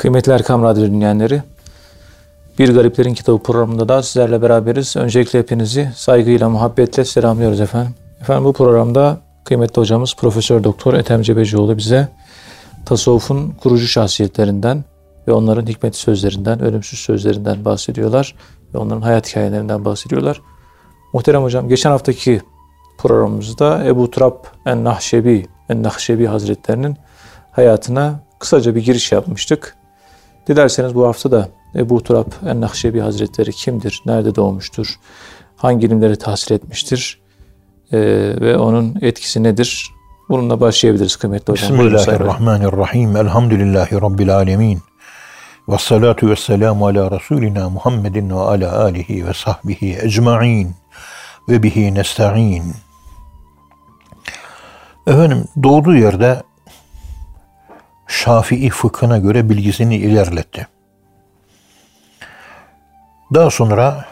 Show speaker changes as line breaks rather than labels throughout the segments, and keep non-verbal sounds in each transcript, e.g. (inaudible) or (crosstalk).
Kıymetli Erkam Radyo dinleyenleri, Bir Gariplerin Kitabı programında da sizlerle beraberiz. Öncelikle hepinizi saygıyla, muhabbetle selamlıyoruz efendim. Efendim bu programda kıymetli hocamız Profesör Doktor Ethem Cebecioğlu bize tasavvufun kurucu şahsiyetlerinden ve onların hikmet sözlerinden, ölümsüz sözlerinden bahsediyorlar ve onların hayat hikayelerinden bahsediyorlar. Muhterem hocam geçen haftaki programımızda Ebu Turab en-Nahşebi, en-Nahşebi Hazretlerinin hayatına kısaca bir giriş yapmıştık. Dilerseniz bu hafta da Ebu Turab en-Nahşebi Hazretleri kimdir, nerede doğmuştur, hangi ilimleri tahsil etmiştir e, ve onun etkisi nedir? Bununla başlayabiliriz kıymetli hocam.
Bismillahirrahmanirrahim. Elhamdülillahi Rabbil alemin. Ve salatu ve selamu ala Resulina Muhammedin ve ala alihi ve sahbihi ecma'in ve bihi nesta'in. Efendim doğduğu yerde Şafii fıkhına göre bilgisini ilerletti. Daha sonra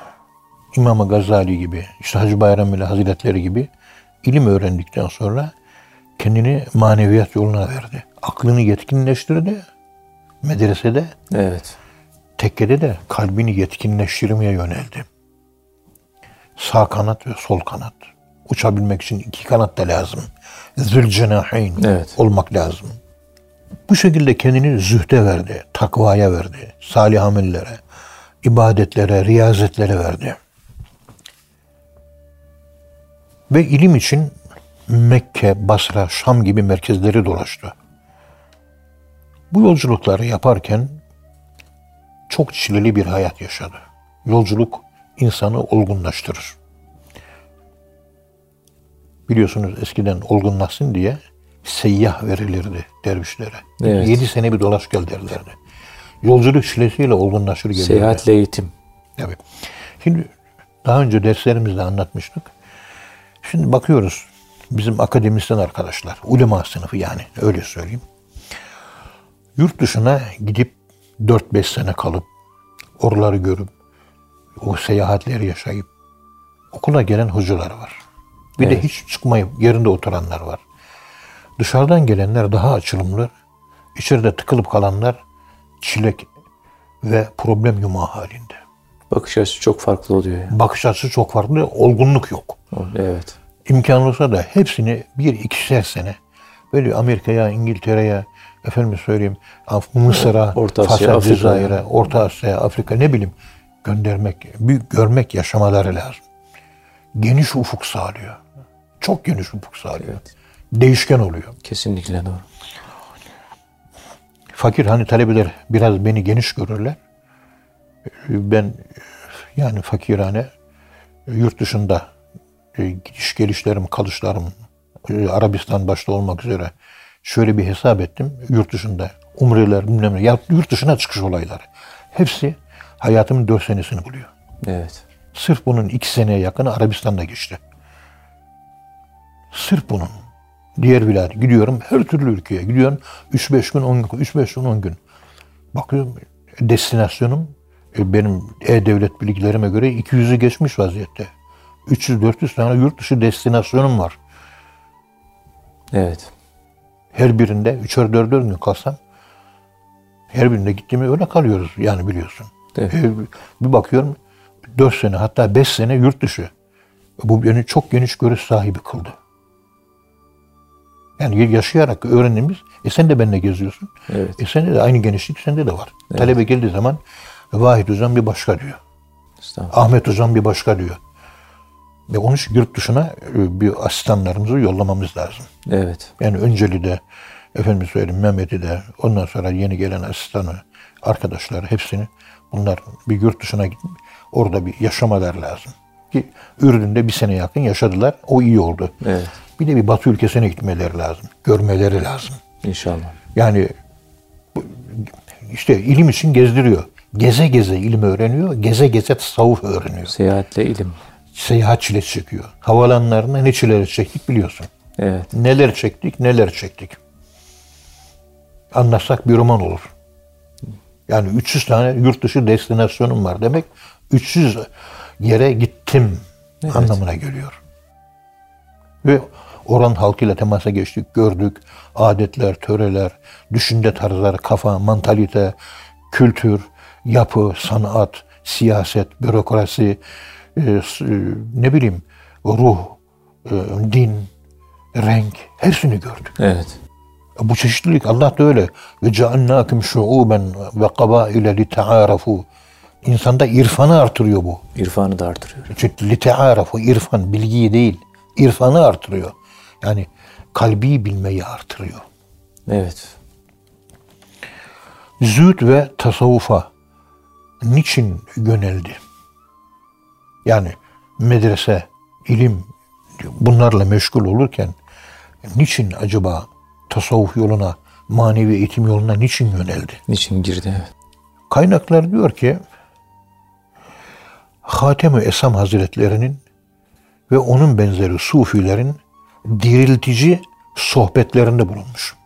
İmam Gazali gibi, işte Hacı Bayram ile Hazretleri gibi ilim öğrendikten sonra kendini maneviyat yoluna verdi. Aklını yetkinleştirdi. Medresede,
Evet.
tekkede de kalbini yetkinleştirmeye yöneldi. Sağ kanat ve sol kanat. Uçabilmek için iki kanat da lazım. Zülcenaheyn
Evet.
olmak lazım. Bu şekilde kendini zühde verdi, takvaya verdi, salih amellere, ibadetlere, riyazetlere verdi. Ve ilim için Mekke, Basra, Şam gibi merkezleri dolaştı. Bu yolculukları yaparken çok çileli bir hayat yaşadı. Yolculuk insanı olgunlaştırır. Biliyorsunuz eskiden olgunlaşsın diye seyyah verilirdi dervişlere.
Evet.
Yedi sene bir dolaş gel derlerdi. Yolculuk çilesiyle olgunlaşır gelirdi.
Seyahatle eğitim.
Tabii. Şimdi daha önce derslerimizde anlatmıştık. Şimdi bakıyoruz bizim akademisyen arkadaşlar, ulema sınıfı yani öyle söyleyeyim. Yurt dışına gidip 4-5 sene kalıp oraları görüp o seyahatleri yaşayıp okula gelen hocalar var. Bir de
Evet.
hiç çıkmayıp yerinde oturanlar var. Dışarıdan gelenler daha açılımlı, içeride tıkılıp kalanlar çilek ve problem yumağı halinde.
Bakış açısı çok farklı oluyor. Yani.
Bakış açısı çok farklı, olgunluk yok.
Evet.
İmkan olsa da hepsini bir ikişer sene böyle Amerika'ya, İngiltere'ye, efendim söyleyeyim Mısır'a, Fas'a. Cezayir'e, Orta Asya, Afrika ne bileyim göndermek, büyük görmek, yaşamaları lazım. Geniş ufuk sağlıyor. Çok geniş ufuk sağlıyor. Değişken oluyor.
Kesinlikle doğru.
Fakir hani talebeler biraz beni geniş görürler. Ben yani fakirhane yurt dışında e, gidiş gelişlerim, kalışlarım e, Arabistan başta olmak üzere şöyle bir hesap ettim. Yurt dışında umreler bilmem ne, yurt dışına çıkış olayları. Hepsi hayatımın dört senesini buluyor.
Evet.
Sırf bunun iki seneye yakını Arabistan'da geçti. Sırf bunun. Diğer vilayet gidiyorum her türlü ülkeye gidiyorum. 3-5 gün 10 gün 3-5 gün 10 gün. Bakıyorum destinasyonum e, benim e-devlet bilgilerime göre 200'ü geçmiş vaziyette. 300-400 tane yurt dışı destinasyonum var.
Evet.
Her birinde 3'er 4'er gün kalsam her birinde gittiğimi öyle kalıyoruz yani biliyorsun.
Evet.
E, Bir bakıyorum 4 sene hatta 5 sene yurt dışı. Bu beni çok geniş görüş sahibi kıldı. Yani yaşayarak öğrendiğimiz, e sen de benimle geziyorsun.
Evet.
E sende de aynı genişlik sende de var. Talebe geldiği zaman Vahid Hocam bir başka diyor. Ahmet Hocam bir başka diyor. Ve onun için yurt dışına e, bir asistanlarımızı yollamamız lazım.
Evet.
Yani önceli de efendim söyleyeyim Mehmet'i de ondan sonra yeni gelen asistanı, arkadaşları hepsini bunlar bir yurt dışına gidip orada bir yaşamalar lazım. Ki Ürdün'de bir sene yakın yaşadılar. O iyi oldu.
Evet.
Bir de bir Batı ülkesine gitmeleri lazım. Görmeleri lazım.
İnşallah.
Yani işte ilim için gezdiriyor. Geze geze ilim öğreniyor. Geze geze tasavvuf öğreniyor.
Seyahatle ilim.
Seyahat çilesi çekiyor. Havalanlarında ne çileler çektik biliyorsun.
Evet.
Neler çektik, neler çektik. Anlatsak bir roman olur. Yani 300 tane yurt dışı destinasyonum var demek. 300 yere gittim anlamına geliyor. Ve Oran halkıyla temasa geçtik, gördük. Adetler, töreler, düşünce tarzları, kafa, mantalite, kültür, yapı, sanat, siyaset, bürokrasi, e, e, ne bileyim ruh, e, din, renk hepsini gördük.
Evet.
Bu çeşitlilik Allah da öyle. Ve cealnâküm şuûben ve kabâile lite'ârafû. İnsanda irfanı artırıyor bu.
İrfanı da artırıyor.
Çünkü lite'ârafû irfan bilgiyi değil, irfanı artırıyor. Yani kalbi bilmeyi artırıyor.
Evet.
Zühd ve tasavvufa niçin yöneldi? Yani medrese, ilim bunlarla meşgul olurken niçin acaba tasavvuf yoluna, manevi eğitim yoluna niçin yöneldi?
Niçin girdi? Evet.
Kaynaklar diyor ki Hatem-i Esam Hazretlerinin ve onun benzeri sufilerin diriltici sohbetlerinde bulunmuş.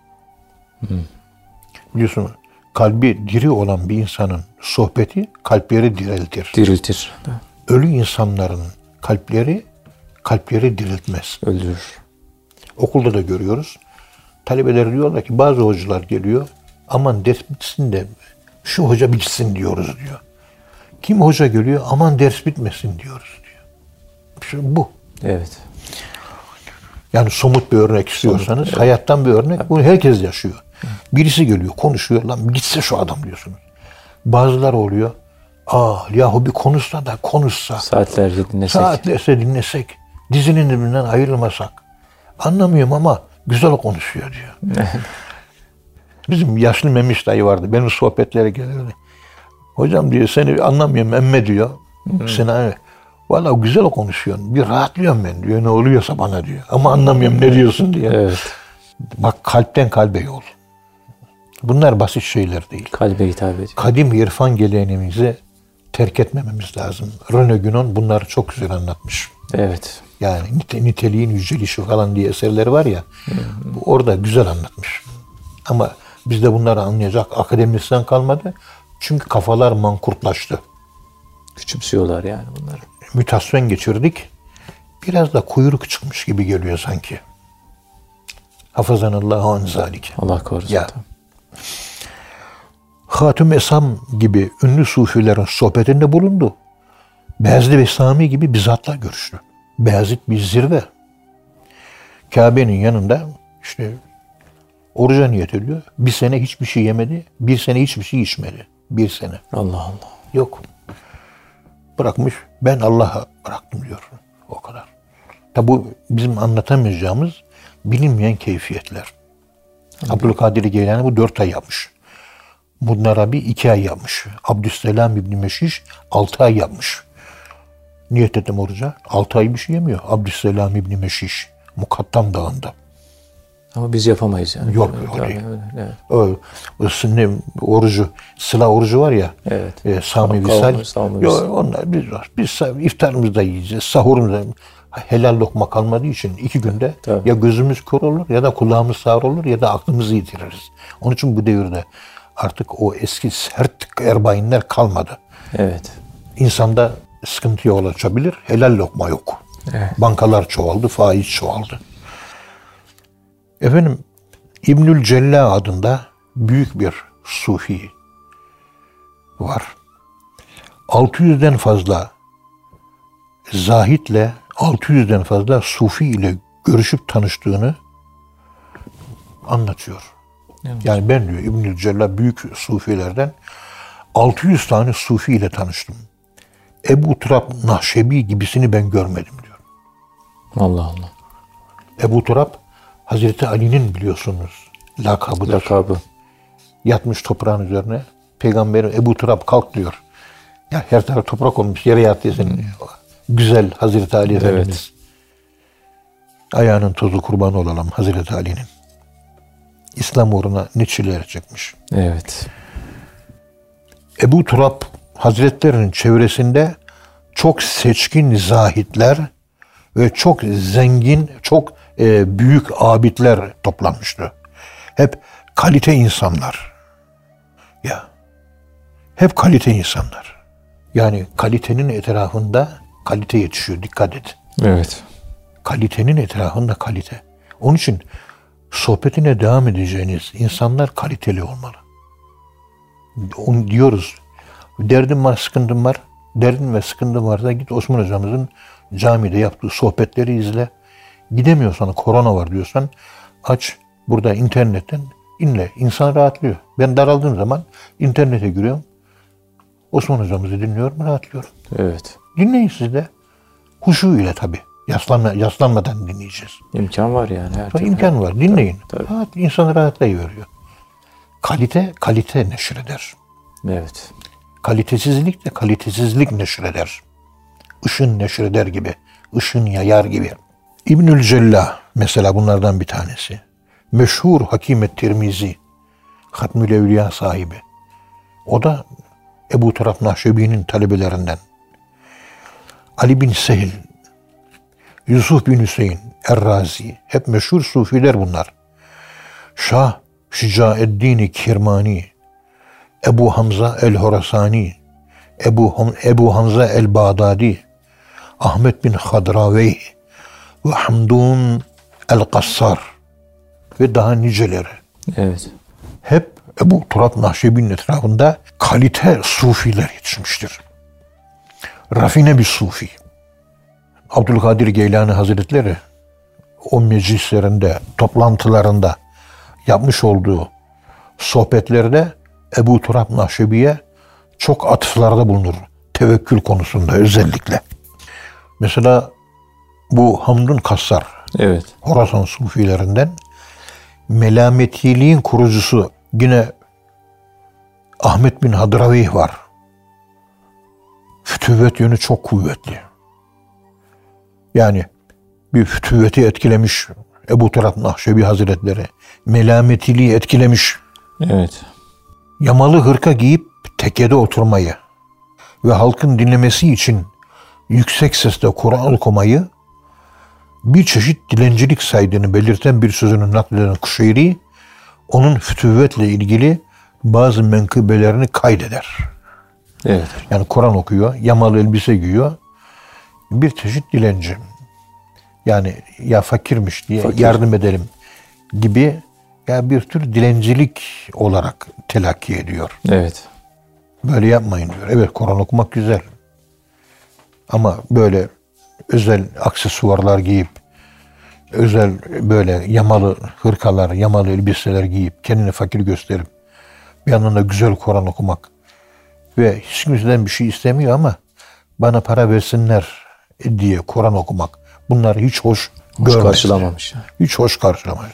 Biliyorsun kalbi diri olan bir insanın sohbeti kalpleri diriltir.
Diriltir.
Ölü insanların kalpleri kalpleri diriltmez.
Öldürür.
Okulda da görüyoruz. Talebeler diyorlar ki bazı hocalar geliyor. Aman ders bitsin de şu hoca bitsin diyoruz diyor. Kim hoca geliyor? Aman ders bitmesin diyoruz diyor. Şimdi bu.
Evet.
Yani somut bir örnek istiyorsanız hayattan bir örnek. Bunu herkes yaşıyor. Birisi geliyor konuşuyor. Lan gitse şu adam diyorsunuz. Bazılar oluyor. Aa yahu bir konuşsa da konuşsa.
Saatlerce dinlesek.
Saatlerce dinlesek. Dizinin dibinden ayrılmasak. Anlamıyorum ama güzel konuşuyor diyor. (laughs) Bizim yaşlı Memiş dayı vardı. Benim sohbetlere gelirdi. Hocam diyor seni anlamıyorum emme diyor. Seni Valla güzel konuşuyorsun. Bir rahatlıyorum ben diyor. Ne oluyorsa bana diyor. Ama anlamıyorum ne diyorsun diye.
Evet.
Bak kalpten kalbe yol. Bunlar basit şeyler değil.
Kalbe hitap ediyor.
Kadim irfan geleneğimizi terk etmememiz lazım. Rene Gunon bunları çok güzel anlatmış.
Evet.
Yani nite- niteliğin yücelişi falan diye eserleri var ya. bu orada güzel anlatmış. Ama bizde bunları anlayacak akademisyen kalmadı. Çünkü kafalar mankurtlaştı.
Küçümsüyorlar yani bunları.
Mütasyon geçirdik. Biraz da kuyruk çıkmış gibi geliyor sanki. Hafazanallahu an zalik.
Allah korusun.
Ya. Hatüm Esam gibi ünlü sufilerin sohbetinde bulundu. Beyazlı ve Sami gibi bizatla görüştü. Beyazıt bir zirve. Kabe'nin yanında işte oruca niyet ediyor. Bir sene hiçbir şey yemedi. Bir sene hiçbir şey içmedi. Bir sene.
Allah Allah.
Yok. Bırakmış. Ben Allah'a bıraktım diyor. O kadar. Tabi bu bizim anlatamayacağımız bilinmeyen keyfiyetler. Abdülkadir Geylani bu dört ay yapmış. Mudin Arabi iki ay yapmış. Abdüsselam İbni Meşiş altı ay yapmış. Niyet ettim oruca. Altı ay bir şey yemiyor. Abdüsselam İbni Meşiş. Mukattam Dağı'nda.
Ama biz yapamayız yani.
Yok, değil.
öyle, evet.
O, sünne orucu, sıla orucu var ya.
Evet.
E, Sami Visal.
Sami
Yo,
Visal.
onlar biz var. Biz iftarımızda yiyeceğiz, sahurumuzda helal lokma kalmadığı için iki günde
Tabii.
ya gözümüz kör olur ya da kulağımız sağır olur ya da aklımızı yitiririz. Onun için bu devirde artık o eski sert erbayinler kalmadı.
Evet.
İnsanda sıkıntı yol açabilir. Helal lokma yok.
Evet.
Bankalar çoğaldı, faiz çoğaldı. Efendim İbnül Cella adında büyük bir sufi var. 600'den fazla zahitle 600'den fazla sufi ile görüşüp tanıştığını anlatıyor.
Evet.
Yani ben diyor İbnül Cella büyük sufilerden 600 tane sufi ile tanıştım. Ebu Turab Nahşebi gibisini ben görmedim diyor.
Allah Allah.
Ebu Turab Hazreti Ali'nin biliyorsunuz lakabıdır.
Lakabı.
Yatmış toprağın üzerine. Peygamberim Ebu Turab kalk diyor. Ya her taraf toprak olmuş yere yat desin. Güzel Hazreti Ali Efendimiz. Ayağının tozu kurbanı olalım Hazreti Ali'nin. İslam uğruna ne çileler çekmiş.
Evet.
Ebu Turab Hazretlerinin çevresinde çok seçkin zahitler ve çok zengin, çok e, büyük abidler toplanmıştı. Hep kalite insanlar. Ya. Hep kalite insanlar. Yani kalitenin etrafında kalite yetişiyor. Dikkat et.
Evet.
Kalitenin etrafında kalite. Onun için sohbetine devam edeceğiniz insanlar kaliteli olmalı. Onu diyoruz. Derdim var, sıkıntım var. Derdin ve sıkıntın varsa git Osman hocamızın camide yaptığı sohbetleri izle. Gidemiyorsan, korona var diyorsan aç burada internetten inle. İnsan rahatlıyor. Ben daraldığım zaman internete giriyorum. Osman hocamızı dinliyorum, rahatlıyorum.
Evet.
Dinleyin siz de. Huşu ile tabii. Yaslanma, yaslanmadan dinleyeceğiz.
İmkan var yani her
Tabii imkan var. Dinleyin.
Tabii,
Rahat, insanı rahatlayıveriyor. Kalite, kalite neşreder.
Evet.
Kalitesizlik de kalitesizlik neşreder. Işın neşreder gibi. ışın yayar gibi. İbnül Cellah mesela bunlardan bir tanesi. Meşhur Hakimet Tirmizi. Hatmül Evliya sahibi. O da Ebu Taraf Nahşebi'nin talebelerinden. Ali bin Sehil, Yusuf bin Hüseyin, Errazi, hep meşhur sufiler bunlar. Şah Şicaeddin Kirmani, Ebu Hamza el-Horasani, Ebu, Ebu Hamza el-Bağdadi, Ahmet bin Hadravey ve Hamdun el-Kassar ve daha niceleri.
Evet.
Hep Ebu Turab Nahşebi'nin etrafında kalite sufiler yetişmiştir. Rafine bir sufi. Abdülkadir Geylani Hazretleri o meclislerinde, toplantılarında yapmış olduğu sohbetlerde Ebu Turab Nahşebi'ye çok atıflarda bulunur. Tevekkül konusunda özellikle. Mesela bu Hamdun Kassar,
Evet.
Horasan sufilerinden melametiliğin kurucusu yine Ahmet bin Hadraveyh var. Fütüvvet yönü çok kuvvetli. Yani bir fütüvveti etkilemiş Ebu Turab Nahşebi Hazretleri. Melametiliği etkilemiş.
Evet.
Yamalı hırka giyip tekede oturmayı ve halkın dinlemesi için yüksek sesle Kur'an okumayı bir çeşit dilencilik saydığını belirten bir sözünü nakleden Kuşeyri, onun fütüvvetle ilgili bazı menkıbelerini kaydeder.
Evet.
Yani Kur'an okuyor, yamalı elbise giyiyor. Bir çeşit dilenci. Yani ya fakirmiş diye
Fakir.
yardım edelim gibi ya bir tür dilencilik olarak telakki ediyor.
Evet.
Böyle yapmayın diyor. Evet Kur'an okumak güzel. Ama böyle özel aksesuarlar giyip özel böyle yamalı hırkalar, yamalı elbiseler giyip kendini fakir gösterip bir yandan da güzel Kur'an okumak ve hiç kimseden bir şey istemiyor ama bana para versinler diye Kur'an okumak bunlar hiç hoş,
Hoş
görmezler.
karşılamamış.
Hiç hoş karşılamaz.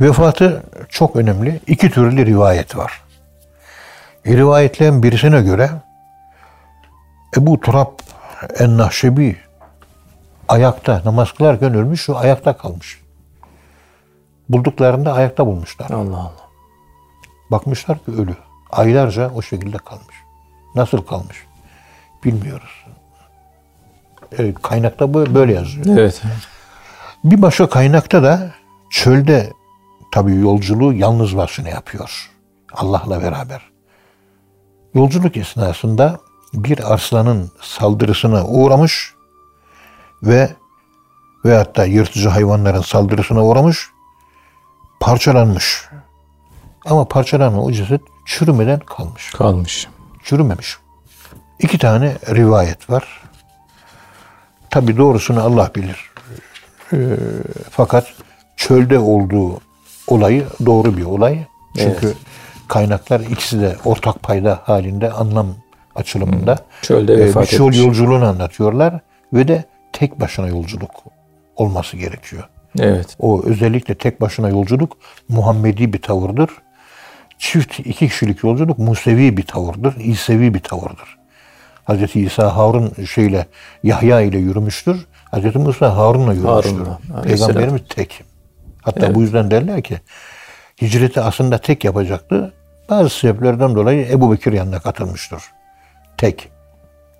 Vefatı çok önemli. İki türlü rivayet var. E, rivayetlerin birisine göre Ebu Turab en-Nahşebi ayakta namaz kılarken ölmüş, şu ayakta kalmış. Bulduklarında ayakta bulmuşlar.
Allah Allah.
Bakmışlar ki ölü. Aylarca o şekilde kalmış. Nasıl kalmış? Bilmiyoruz. E, kaynakta bu- böyle yazıyor.
Evet.
Bir başka kaynakta da çölde tabii yolculuğu yalnız başına yapıyor. Allah'la beraber. Yolculuk esnasında bir arslanın saldırısına uğramış ve veyahut da yırtıcı hayvanların saldırısına uğramış, parçalanmış. Ama parçalanan o ceset çürümeden kalmış
Kalmış.
çürümemiş. İki tane rivayet var. Tabi doğrusunu Allah bilir. Ee, fakat çölde olduğu olayı doğru bir olay. Çünkü
Evet.
kaynaklar ikisi de ortak payda halinde anlam açılımında
Çölde
e,
vefat
bir yol
etmiş.
yolculuğunu anlatıyorlar ve de tek başına yolculuk olması gerekiyor.
Evet.
O özellikle tek başına yolculuk Muhammedi bir tavırdır. Çift iki kişilik yolculuk Musevi bir tavırdır, İsevi bir tavırdır. Hz. İsa Harun şeyle Yahya ile yürümüştür. Hz. Musa Harun'la yürümüştür.
Harun'la.
Peygamberimiz tek. Hatta bu yüzden derler ki hicreti aslında tek yapacaktı. Bazı sebeplerden dolayı Ebu Bekir yanına katılmıştır. Tek.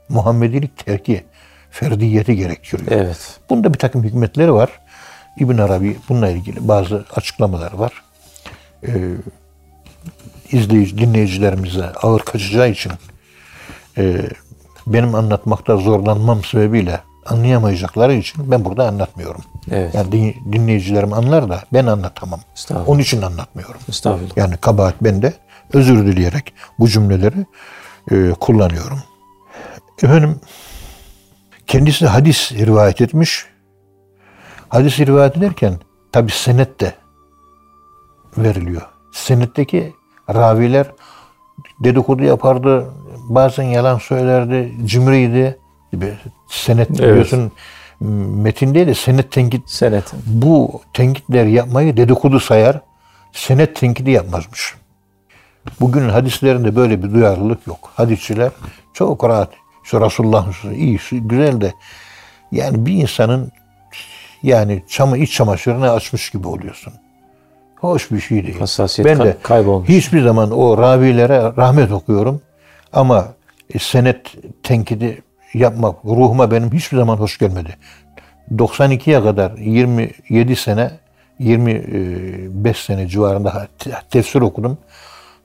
Muhammedilik terki, ferdiyeti gerektiriyor.
Evet.
Bunda bir takım hikmetleri var. İbn Arabi bununla ilgili bazı açıklamalar var. Ee, izleyici, dinleyicilerimize ağır kaçacağı için e, benim anlatmakta zorlanmam sebebiyle anlayamayacakları için ben burada anlatmıyorum.
Evet.
Yani din- dinleyicilerim anlar da ben anlatamam. Onun için anlatmıyorum.
Estağfurullah.
Yani kabahat bende. Özür dileyerek bu cümleleri e, kullanıyorum. Efendim kendisi hadis rivayet etmiş. Hadis rivayet ederken tabi senet de veriliyor. Senetteki raviler dedikodu yapardı, bazen yalan söylerdi, cimriydi. Gibi senet biliyorsun metinde de senet tenkit
Senet.
bu tenkitler yapmayı dedikodu sayar, senet tenkidi yapmazmış. Bugünün hadislerinde böyle bir duyarlılık yok. Hadisçiler çok rahat. Şu Resulullah iyi, şu güzel de yani bir insanın yani çamı iç çamaşırını açmış gibi oluyorsun. Hoş bir şey değil.
Hassasiyet
ben de
kaybolmuş.
hiçbir zaman o ravilere rahmet okuyorum. Ama e, senet tenkidi yapmak ruhuma benim hiçbir zaman hoş gelmedi. 92'ye kadar 27 sene 25 sene civarında te- tefsir okudum.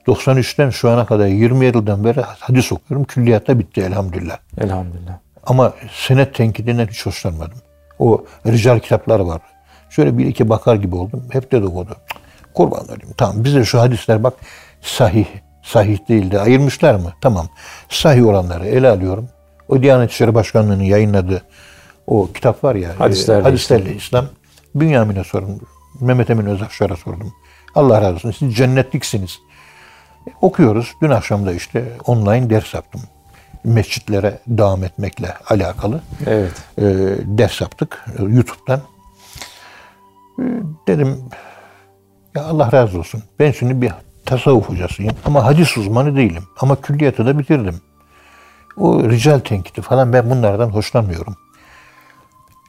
93'ten şu ana kadar 20 yıldan beri hadis okuyorum. Külliyatta bitti elhamdülillah.
Elhamdülillah.
Ama senet tenkidinden hiç hoşlanmadım. O rical kitaplar var. Şöyle bir iki bakar gibi oldum. Hep dedikodu. Kurban olayım. Tamam bize şu hadisler bak sahih. Sahih değil de ayırmışlar mı? Tamam. Sahih olanları ele alıyorum. O Diyanet İşleri Başkanlığı'nın yayınladığı o kitap var ya.
Hadislerle
e, Hadislerle İslam. Bünyamin'e sordum. Mehmet Emin Özakşar'a sordum. Allah razı olsun. Siz cennetliksiniz. Okuyoruz. Dün akşam da işte online ders yaptım. Mescitlere devam etmekle alakalı
Evet.
e, ders yaptık e, YouTube'dan. E, dedim ya Allah razı olsun. Ben şimdi bir tasavvuf hocasıyım ama hadis uzmanı değilim. Ama külliyatı da bitirdim. O rical tenkiti falan ben bunlardan hoşlanmıyorum.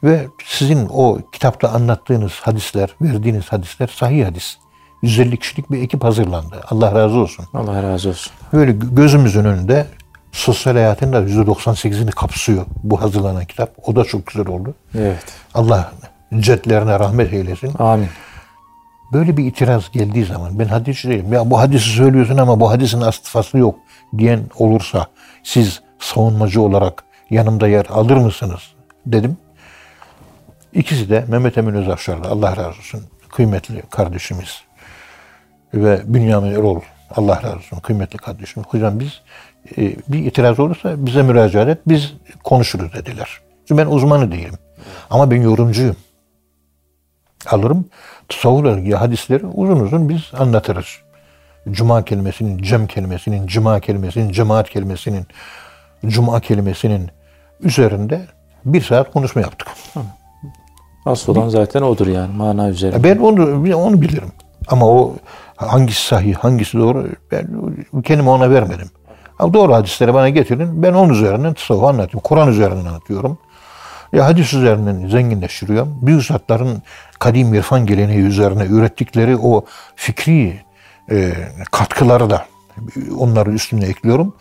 Ve sizin o kitapta anlattığınız hadisler, verdiğiniz hadisler sahih hadis. 150 kişilik bir ekip hazırlandı. Allah razı olsun.
Allah razı olsun.
Böyle gözümüzün önünde sosyal hayatın da %98'ini kapsıyor bu hazırlanan kitap. O da çok güzel oldu.
Evet.
Allah cetlerine rahmet eylesin.
Amin.
Böyle bir itiraz geldiği zaman ben hadisçi değilim. Ya bu hadisi söylüyorsun ama bu hadisin aslı yok diyen olursa siz savunmacı olarak yanımda yer alır mısınız dedim. İkisi de Mehmet Emin Özafşar'da Allah razı olsun kıymetli kardeşimiz ve Bünyamin Erol Allah razı olsun kıymetli kardeşim. Hocam biz e, bir itiraz olursa bize müracaat et biz konuşuruz dediler. Çünkü ben uzmanı değilim. Ama ben yorumcuyum. Alırım tasavvurla ilgili hadisleri uzun uzun biz anlatırız. Cuma kelimesinin, cem kelimesinin, cima kelimesinin, cemaat kelimesinin, cuma kelimesinin üzerinde bir saat konuşma yaptık.
Asıl olan zaten odur yani mana üzerine.
Ben onu onu bilirim. Ama o hangisi sahih, hangisi doğru ben kendimi ona vermedim. Ama doğru hadisleri bana getirin. Ben onun üzerinden tasavvuf anlatıyorum. Kur'an üzerinden anlatıyorum. Ya hadis üzerinden zenginleştiriyorum. Büyük zatların kadim irfan geleneği üzerine ürettikleri o fikri e, katkıları da onları üstüne ekliyorum.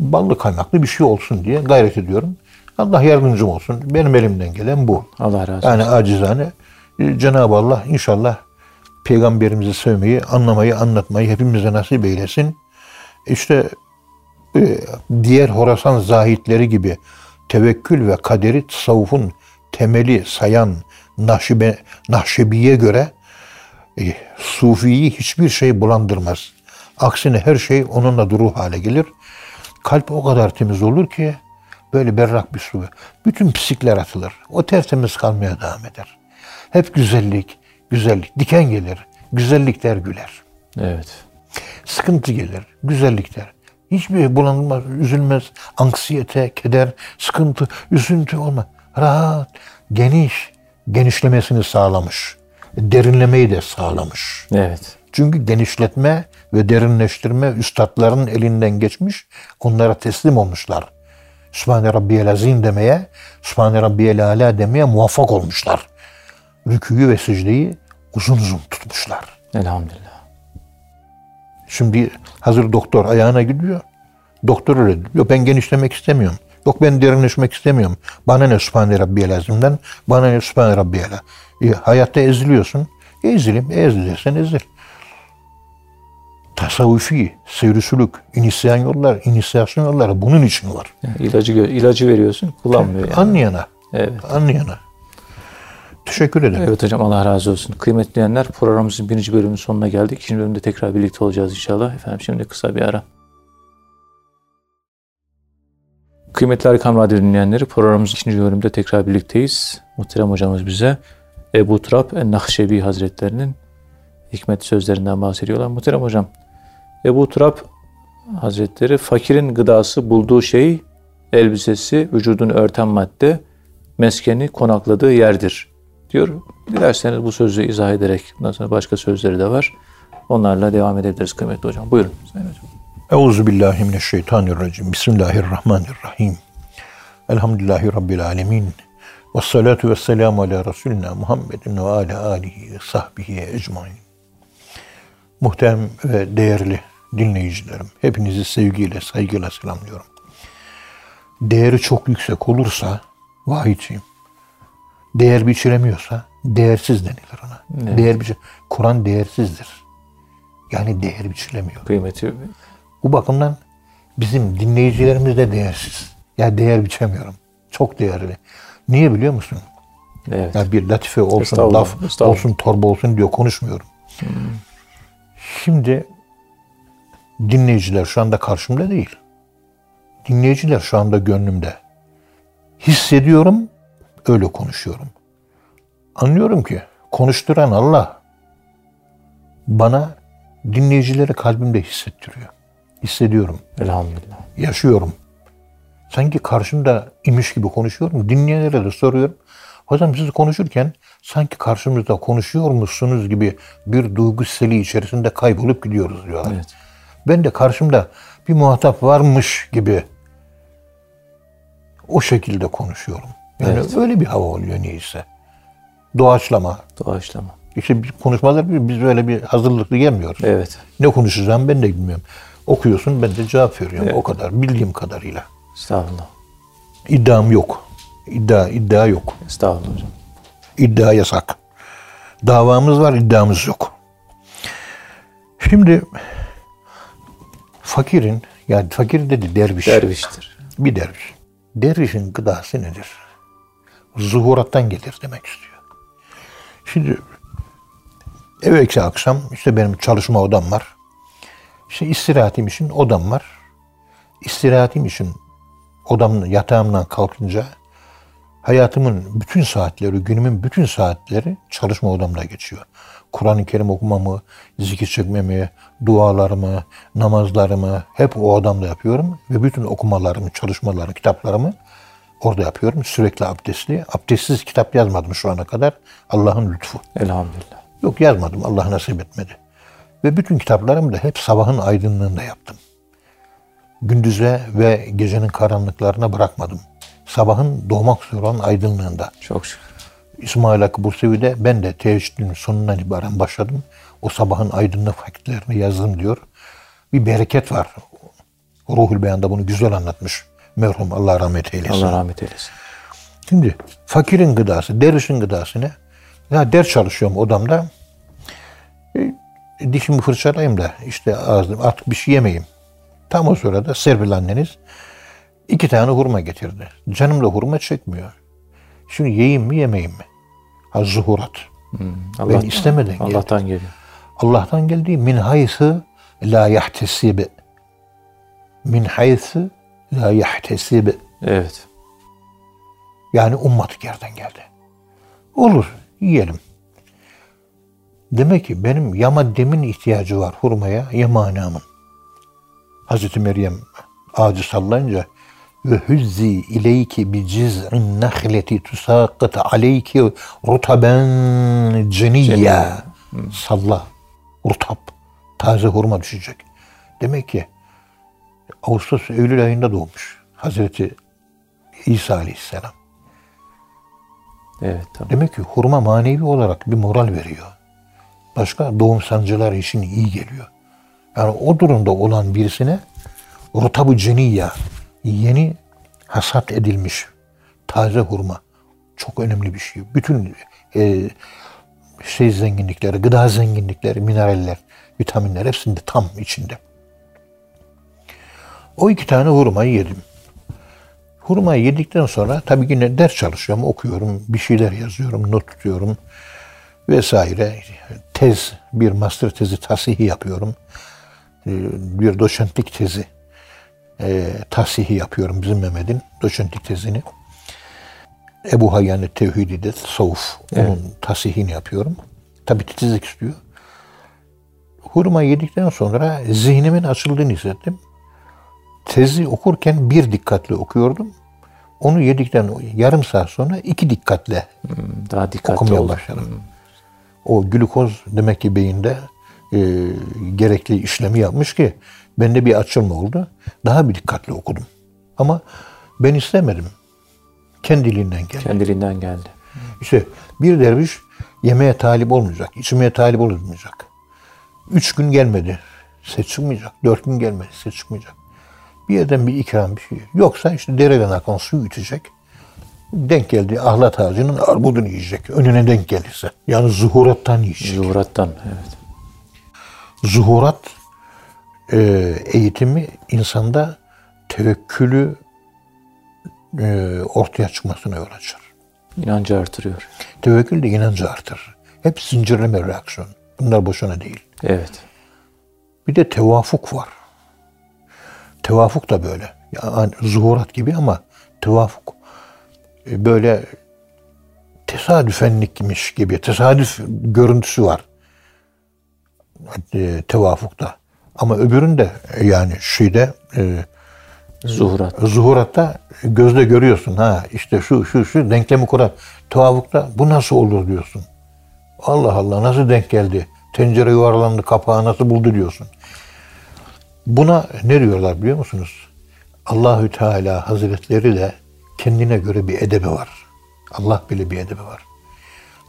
Ballı kaymaklı bir şey olsun diye gayret ediyorum. Allah yardımcım olsun. Benim elimden gelen bu.
Allah razı olsun.
Yani acizane e, Cenab-ı Allah inşallah peygamberimizi sevmeyi, anlamayı, anlatmayı hepimize nasip eylesin. İşte e, diğer Horasan zahitleri gibi tevekkül ve kaderi tasavvufun temeli sayan Nahşibe, Nahşebi'ye göre e, Sufi'yi hiçbir şey bulandırmaz. Aksine her şey onunla duru hale gelir. Kalp o kadar temiz olur ki böyle berrak bir su. Bütün pislikler atılır. O tertemiz kalmaya devam eder. Hep güzellik, güzellik. Diken gelir, güzellikler güler.
Evet.
Sıkıntı gelir, güzellikler. Hiçbir bulanılmaz, üzülmez, anksiyete, keder, sıkıntı, üzüntü olma. Rahat, geniş, genişlemesini sağlamış. Derinlemeyi de sağlamış.
Evet.
Çünkü genişletme ve derinleştirme üstadların elinden geçmiş, onlara teslim olmuşlar. Sübhane Rabbiyel Azim demeye, Sübhane Rabbiyel Ala demeye muvaffak olmuşlar. Rüküyü ve secdeyi uzun uzun tutmuşlar.
Elhamdülillah.
Şimdi hazır doktor ayağına gidiyor. Doktor öyle diyor. Ben genişlemek istemiyorum. Yok ben derinleşmek istemiyorum. Bana ne Sübhane Rabbiyel Azim'den, bana ne Sübhane Rabbiyel. E, hayatta eziliyorsun. E, ezilim, e, ezilirsen ezil. Tasavvufi, seyrisülük, inisyan yollar, inisiyasyon yolları bunun için var.
Yani ilacı ilacı veriyorsun, kullanmıyor yani.
Anlayana.
Evet.
Anlayana. Teşekkür ederim.
Evet hocam Allah razı olsun. Kıymetli dinleyenler programımızın birinci bölümünün sonuna geldik. İkinci bölümde tekrar birlikte olacağız inşallah. Efendim şimdi kısa bir ara. Kıymetli Erkam Radyo dinleyenleri programımızın ikinci bölümde tekrar birlikteyiz. Muhterem hocamız bize Ebu Turab en-Nahşebi Hazretlerinin hikmet sözlerinden bahsediyorlar. Muhterem hocam Ebu Turab Hazretleri fakirin gıdası bulduğu şey elbisesi, vücudunu örten madde, meskeni, konakladığı yerdir diyor. Dilerseniz bu sözü izah ederek bundan sonra başka sözleri de var. Onlarla devam edebiliriz kıymetli hocam. Buyurun Sayın Hocam.
Euzu billahi mineşşeytanirracim. Bismillahirrahmanirrahim. Elhamdülillahi rabbil alamin. Ve salatu ve selamu ala Resulina Muhammedin ve ala alihi ve sahbihi ecmain. Muhterem ve değerli dinleyicilerim, hepinizi sevgiyle, saygıyla selamlıyorum. Değeri çok yüksek olursa, vahiyçiyim. Değer biçilemiyorsa, değersiz denilir ona.
Evet.
Değer biçi, Kur'an değersizdir. Yani değer biçilemiyor.
Kıymeti
Bu bakımdan bizim dinleyicilerimiz de değersiz. Ya değer biçemiyorum. Çok değerli. Niye biliyor musun?
evet.
Ya bir latife olsun,
Estağfurullah,
laf
estağfurullah.
olsun, torba olsun diyor konuşmuyorum. Şimdi dinleyiciler şu anda karşımda değil. Dinleyiciler şu anda gönlümde. Hissediyorum, öyle konuşuyorum. Anlıyorum ki konuşturan Allah bana dinleyicileri kalbimde hissettiriyor. Hissediyorum
Elhamdülillah.
yaşıyorum. Sanki karşımda imiş gibi konuşuyorum. Dinleyenlere de soruyorum. Hocam siz konuşurken sanki karşımızda konuşuyor musunuz gibi bir duygu seli içerisinde kaybolup gidiyoruz diyorlar.
Evet.
Ben de karşımda bir muhatap varmış gibi o şekilde konuşuyorum. Yani
Evet.
öyle bir hava oluyor neyse. Doğaçlama.
Doğaçlama.
İşte konuşmalar biz böyle bir hazırlıklı gelmiyoruz.
Evet.
Ne konuşacağım ben de bilmiyorum. Okuyorsun ben de cevap veriyorum.
Evet.
O kadar bildiğim kadarıyla.
Estağfurullah.
İddiam yok. İddia, iddia yok.
Estağfurullah hocam.
İddia yasak. Davamız var, iddiamız yok. Şimdi fakirin, yani fakir dedi derviş.
Derviştir.
Bir derviş. Dervişin gıdası nedir? Zuhurattan gelir demek istiyor. Şimdi evvelki akşam işte benim çalışma odam var. İşte istirahatim için odam var. İstirahatim için odamın yatağımdan kalkınca hayatımın bütün saatleri, günümün bütün saatleri çalışma odamda geçiyor. Kur'an-ı Kerim okumamı, zikir çekmemi, dualarımı, namazlarımı hep o odamda yapıyorum. Ve bütün okumalarımı, çalışmalarımı, kitaplarımı orada yapıyorum. Sürekli abdestli. Abdestsiz kitap yazmadım şu ana kadar. Allah'ın lütfu.
Elhamdülillah.
Yok yazmadım. Allah nasip etmedi. Ve bütün kitaplarımı da hep sabahın aydınlığında yaptım. Gündüze ve gecenin karanlıklarına bırakmadım. Sabahın doğmak üzere olan aydınlığında.
Çok şükür.
İsmail Hakkı Bursevi'de ben de teheccüdün sonundan itibaren başladım. O sabahın aydınlık vakitlerini yazdım diyor. Bir bereket var. Ruhul Beyan'da bunu güzel anlatmış. Merhum Allah rahmet eylesin.
Allah rahmet eylesin.
Şimdi fakirin gıdası, dervişin gıdası ne? Ya ders çalışıyorum odamda. E, dişimi fırçalayayım da işte ağzım artık bir şey yemeyeyim. Tam o sırada Serpil anneniz iki tane hurma getirdi. Canım da hurma çekmiyor. Şimdi yiyeyim mi yemeyeyim mi? Ha zuhurat.
Allah,
istemeden geldi.
Allah'tan geliyor.
Allah'tan geldiği min haysı la yahtesib. Min haysı la yahtesib.
Evet.
Yani ummadık yerden geldi. Olur, yiyelim. Demek ki benim ya maddemin ihtiyacı var hurmaya ya manamın. Hazreti Meryem ağacı sallayınca ve hüzzi ileyki bi ciz'in nahleti tusaqat aleyki rutaben ceniyya. Salla, rutap, taze hurma düşecek. Demek ki Ağustos, Eylül ayında doğmuş Hazreti İsa Aleyhisselam.
Evet tamam.
Demek ki hurma manevi olarak bir moral veriyor. Başka doğum sancıları için iyi geliyor. Yani o durumda olan birisine rotabu ceniya, yeni hasat edilmiş taze hurma çok önemli bir şey. Bütün e, şey zenginlikleri, gıda zenginlikleri, mineraller, vitaminler hepsinde tam içinde. O iki tane hurmayı yedim. Hurmayı yedikten sonra tabii yine ders çalışıyorum, okuyorum, bir şeyler yazıyorum, not tutuyorum vesaire. Tez, bir master tezi tasihi yapıyorum. Ee, Bir doçentlik tezi e, tahsihi yapıyorum bizim Mehmet'in doçentlik tezini. Ebu Hayyan Tevhidi de tasavvuf. Onun tahsihini yapıyorum. Tabii titizlik istiyor. Hurma yedikten sonra zihnimin açıldığını hissettim. Tezi okurken bir dikkatli okuyordum. Onu yedikten yarım saat sonra iki dikkatle
Daha dikkatli
okumaya
olun.
başladım. O glikoz demek ki beyinde e, gerekli işlemi yapmış ki bende bir açılma oldu. Daha bir dikkatli okudum. Ama ben istemedim. Kendiliğinden geldi.
Kendiliğinden geldi.
İşte bir derviş yemeğe talip olmayacak, içmeye talip olmayacak. Üç gün gelmedi, ses çıkmayacak. Dört gün gelmedi, ses çıkmayacak. Bir yerden bir ikram bir şey. Yoksa işte dereden akan suyu içecek. Denk geldi ahlat ağacının armudunu yiyecek. Önüne denk gelirse. Yani zuhurattan yiyecek.
Zuhurattan. Evet.
Zuhurat e, eğitimi insanda tevekkülü e, ortaya çıkmasına yol açar.
İnancı artırıyor.
Tevekkül de inancı artırır. Hep zincirleme reaksiyon. Bunlar boşuna değil.
Evet.
Bir de tevafuk var. Tevafuk da böyle. Yani zuhurat gibi ama tevafuk. E, Böyle tesadüfenlikmiş gibi, tesadüf görüntüsü var. E, tevafukta. Ama öbüründe yani şeyde e,
Zuhurat.
zuhuratta gözle görüyorsun. Ha işte şu şu şu denklemi kurar. Tevafukta bu nasıl olur diyorsun. Allah Allah nasıl denk geldi? Tencere yuvarlandı kapağı nasıl buldu diyorsun. Buna ne diyorlar biliyor musunuz? Allahü Teala Hazretleri de kendine göre bir edebi var. Allah bile bir edebi var.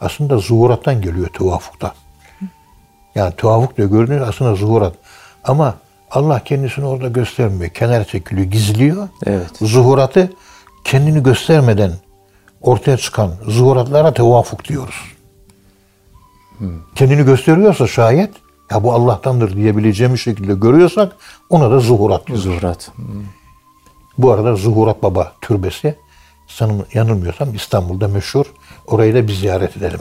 Aslında zuhurattan geliyor tevafukta. Yani tevafuk diyor gördüğünüz aslında zuhurat. Ama Allah kendisini orada göstermiyor. Kenar çekiliyor, gizliyor.
Evet.
Zuhuratı kendini göstermeden ortaya çıkan zuhuratlara tevafuk diyoruz. Kendini gösteriyorsa şayet ya bu Allah'tandır diyebileceğimiz şekilde görüyorsak ona da zuhurat diyoruz.
Zuhurat. Hmm.
Bu arada Zuhurat Baba Türbesi sanırım yanılmıyorsam İstanbul'da meşhur. Orayı da bir ziyaret edelim.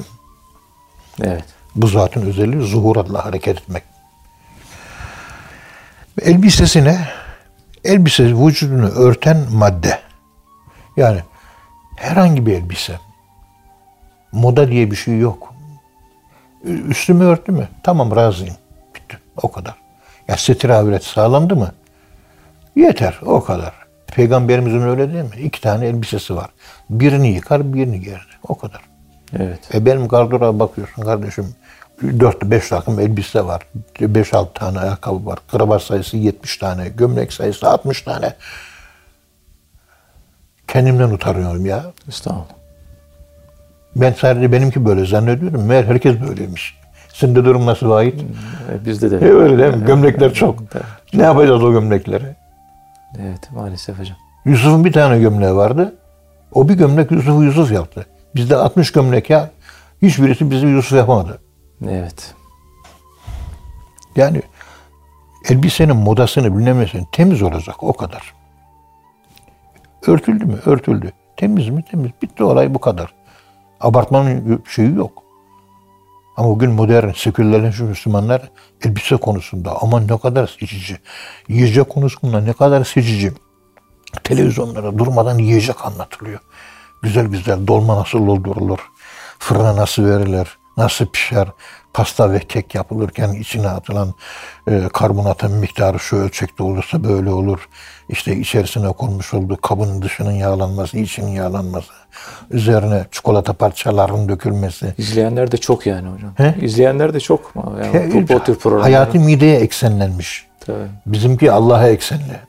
Evet.
Bu zatın özelliği zuhuratla hareket etmek. Elbisesi ne? Elbise vücudunu örten madde. Yani herhangi bir elbise. Moda diye bir şey yok. Üstümü örttü mü? Tamam razıyım. Bitti. O kadar. Ya setir avret sağlandı mı? Yeter. O kadar. Peygamberimizin öyle değil mi? İki tane elbisesi var. Birini yıkar, birini giyerdi. O kadar.
Evet.
E benim gardıroba bakıyorsun kardeşim. 4-5 takım elbise var. 5-6 tane ayakkabı var. Kravat sayısı 70 tane. Gömlek sayısı 60 tane. Kendimden utanıyorum ya.
Estağfurullah.
Ben sadece benimki böyle zannediyorum. Meğer herkes böyleymiş. De durum nasıl ait?
Evet, bizde de.
E öyle değil mi? Gömlekler çok. Ne yapacağız o gömlekleri?
Evet maalesef hocam.
Yusuf'un bir tane gömleği vardı. O bir gömlek Yusuf'u Yusuf yaptı. Bizde 60 gömlek ya. Hiçbirisi bizi Yusuf yapamadı.
Evet.
Yani elbisenin modasını bilemezsin. Temiz olacak o kadar. Örtüldü mü? Örtüldü. Temiz mi? Temiz. Bitti olay bu kadar. Abartmanın şeyi yok. Ama bugün modern, sekülerleşmiş Müslümanlar elbise konusunda aman ne kadar seçici. Yiyecek konusunda ne kadar seçici. Televizyonlara durmadan yiyecek anlatılıyor. Güzel güzel dolma nasıl doldurulur, fırına nasıl verilir, nasıl pişer, pasta ve kek yapılırken içine atılan e, karbonatın miktarı şu ölçekte olursa böyle olur. İşte içerisine konmuş olduğu kabın dışının yağlanması, içinin yağlanması, üzerine çikolata parçalarının dökülmesi.
İzleyenler de çok yani hocam.
He?
İzleyenler de çok. Yani bu, bu tür programlar.
Hayatı mideye eksenlenmiş.
Tabii.
Bizimki Allah'a eksenli.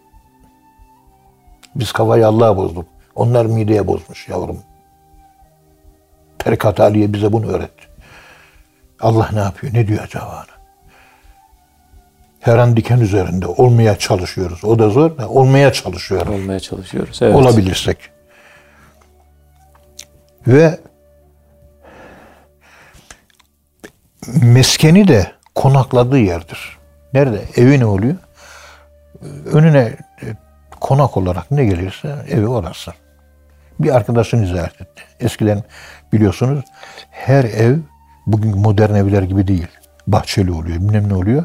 Biz kafayı Allah'a bozduk. Onlar mideye bozmuş yavrum. Tarikat Aliye bize bunu öğretti. Allah ne yapıyor? Ne diyor acaba? Her an diken üzerinde olmaya çalışıyoruz. O da zor da olmaya çalışıyoruz.
Olmaya çalışıyoruz. Evet.
Olabilirsek. Ve meskeni de konakladığı yerdir. Nerede? Evi ne oluyor? Önüne e, konak olarak ne gelirse evi orası. Bir arkadaşını ziyaret etti. Eskiden biliyorsunuz her ev bugün modern evler gibi değil. Bahçeli oluyor, bilmem ne oluyor.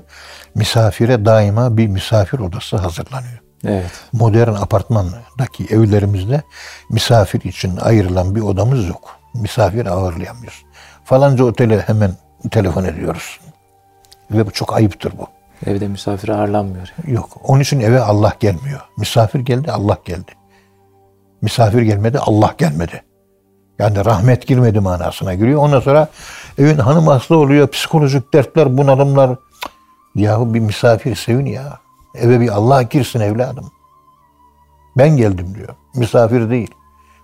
Misafire daima bir misafir odası hazırlanıyor.
Evet.
Modern apartmandaki evlerimizde misafir için ayrılan bir odamız yok. Misafir ağırlayamıyoruz. Falanca otele hemen telefon ediyoruz. Ve bu çok ayıptır bu.
Evde misafir ağırlanmıyor.
Yok. Onun için eve Allah gelmiyor. Misafir geldi, Allah geldi. Misafir gelmedi, Allah gelmedi. Yani rahmet girmedi manasına giriyor. Ondan sonra evin hanım hasta oluyor, psikolojik dertler, bunalımlar. Yahu bir misafir sevin ya. Eve bir Allah girsin evladım. Ben geldim diyor. Misafir değil.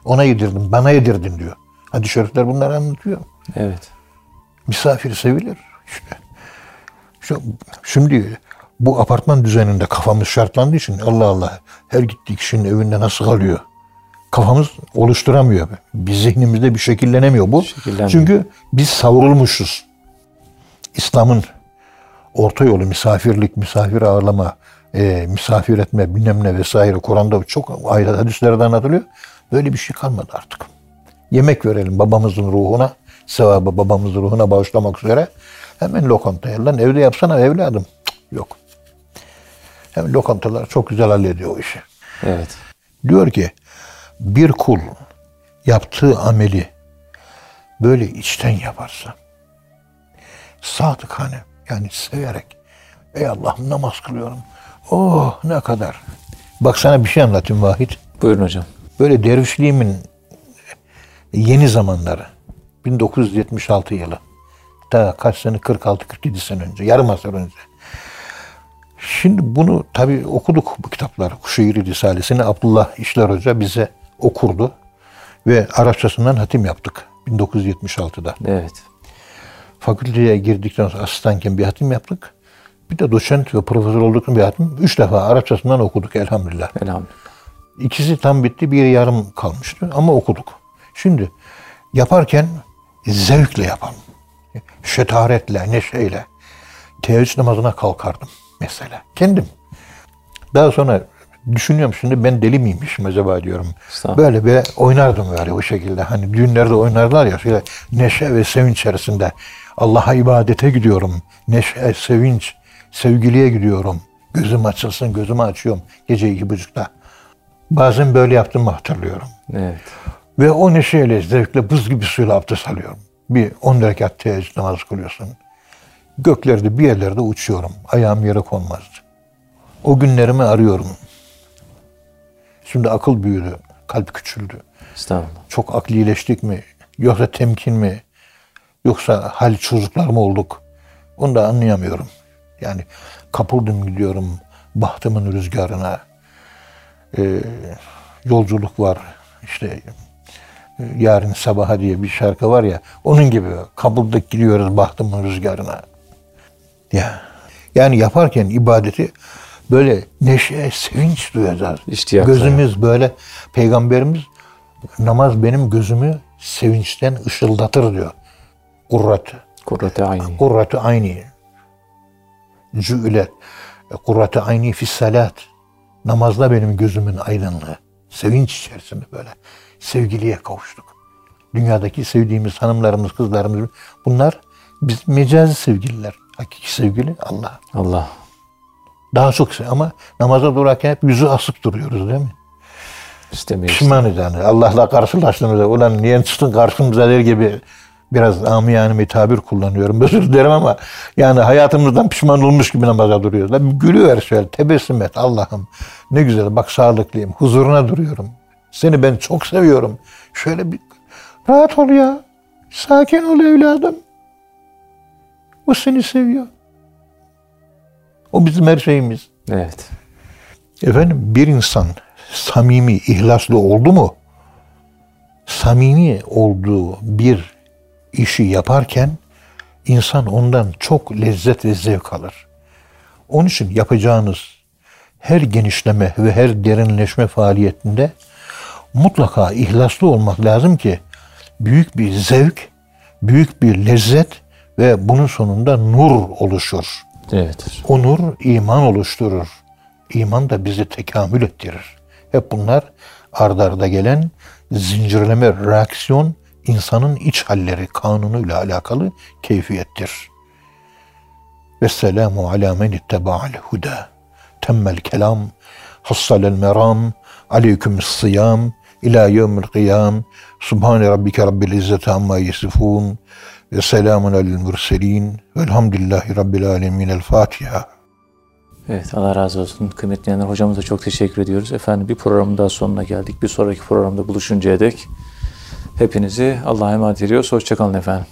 Ona yedirdim, bana yedirdin diyor. Hadis-i şerifler bunları anlatıyor.
Evet.
Misafir sevilir. İşte. Şimdi bu apartman düzeninde kafamız şartlandığı için Allah Allah her gittiği kişinin evinde nasıl kalıyor? Kafamız oluşturamıyor. Bir zihnimizde bir şekillenemiyor bu.
Şekillenmiyor.
Çünkü biz savrulmuşuz. İslam'ın orta yolu misafirlik, misafir ağırlama, e, misafir etme bilmem ne vesaire Kur'an'da çok ayrı hadislerde anlatılıyor. Böyle bir şey kalmadı artık. Yemek verelim babamızın ruhuna, sevabı babamızın ruhuna bağışlamak üzere. Hemen lokantaya. Lan evde yapsana evladım. Cık, yok. Hem lokantalar çok güzel hallediyor o işi.
Evet.
Diyor ki bir kul yaptığı ameli böyle içten yaparsa sadıkane yani severek ey Allah'ım namaz kılıyorum. Oh ne kadar. Bak sana bir şey anlatayım Vahit.
Buyurun hocam.
Böyle dervişliğimin yeni zamanları 1976 yılı. Daha kaç sene 46-47 sene önce. Yarım asır önce. Şimdi bunu tabii okuduk bu kitapları. Kuşehir Risalesi'ni Abdullah İşler Hoca bize okurdu. Ve Arapçasından hatim yaptık 1976'da.
Evet.
Fakülteye girdikten sonra asistanken bir hatim yaptık. Bir de doçent ve profesör olduktan bir hatim. Üç defa Arapçasından okuduk elhamdülillah.
Elhamdülillah.
İkisi tam bitti, biri yarım kalmıştı ama okuduk. Şimdi yaparken zevkle yapalım. Şetaretle, neşeyle. Teheccüd namazına kalkardım mesela. Kendim. Daha sonra düşünüyorum şimdi ben deli miymişim acaba diyorum. Böyle böyle oynardım böyle o şekilde. Hani düğünlerde oynarlar ya şöyle neşe ve sevinç içerisinde. Allah'a ibadete gidiyorum. Neşe, sevinç, sevgiliye gidiyorum. Gözüm açılsın, gözümü açıyorum gece iki buçukta. Bazen böyle yaptığımı hatırlıyorum.
Evet.
Ve o neşeyle, zevkle buz gibi suyla abdest alıyorum. Bir 10 rekat teheccüd namazı kılıyorsun. Göklerde bir yerlerde uçuyorum. Ayağım yere konmazdı. O günlerimi arıyorum. Şimdi akıl büyüdü, kalp küçüldü.
Estağfurullah.
Çok aklileştik mi? Yoksa temkin mi? Yoksa hal çocuklar mı olduk? Onu da anlayamıyorum. Yani kapıldım gidiyorum bahtımın rüzgarına. Ee, yolculuk var. İşte e, yarın sabaha diye bir şarkı var ya. Onun gibi kapıldık gidiyoruz bahtımın rüzgarına. Ya. Yani yaparken ibadeti böyle neşe, sevinç duyacağız.
İştiyakla.
Gözümüz böyle peygamberimiz namaz benim gözümü sevinçten ışıldatır diyor. Kurratı.
Kurrate ayni.
Kurratı ayni. Cü'let. Kurratı ayni fis salat. Namazda benim gözümün aydınlığı. Sevinç içerisinde böyle. Sevgiliye kavuştuk. Dünyadaki sevdiğimiz hanımlarımız, kızlarımız bunlar biz mecazi sevgililer. Hakiki sevgili Allah.
Allah.
Daha çok sev ama namaza durarken hep yüzü asık duruyoruz değil mi?
İstemiyoruz.
Pişmanız yani. Allah'la karşılaştığımızda ulan niye çıktın karşımıza der gibi biraz amiyane bir tabir kullanıyorum. (laughs) Özür dilerim ama yani hayatımızdan pişman olmuş gibi namaza duruyoruz. Bir Gülüver şöyle tebessüm et Allah'ım. Ne güzel bak sağlıklıyım. Huzuruna duruyorum. Seni ben çok seviyorum. Şöyle bir rahat ol ya. Sakin ol evladım. O seni seviyor. O bizim her şeyimiz.
Evet.
Efendim bir insan samimi, ihlaslı oldu mu? Samimi olduğu bir işi yaparken insan ondan çok lezzet ve zevk alır. Onun için yapacağınız her genişleme ve her derinleşme faaliyetinde mutlaka ihlaslı olmak lazım ki büyük bir zevk, büyük bir lezzet ve bunun sonunda nur oluşur.
Evet.
O nur iman oluşturur. İman da bizi tekamül ettirir. Hep bunlar ardarda arda gelen zincirleme reaksiyon insanın iç halleri kanunuyla alakalı keyfiyettir. Vesselamu ala men itteba'al huda. Temmel kelam, hassalel meram, aleyküm sıyam, ila yevmil kıyam. Subhane rabbike rabbil izzeti amma yasifun. Ve selamun alel mürselin. Velhamdülillahi rabbil alemin. El Fatiha.
Evet Allah razı olsun. Kıymetli dinleyenler hocamıza çok teşekkür ediyoruz. Efendim bir programın daha sonuna geldik. Bir sonraki programda buluşuncaya dek hepinizi Allah'a emanet ediyoruz. Hoşçakalın efendim.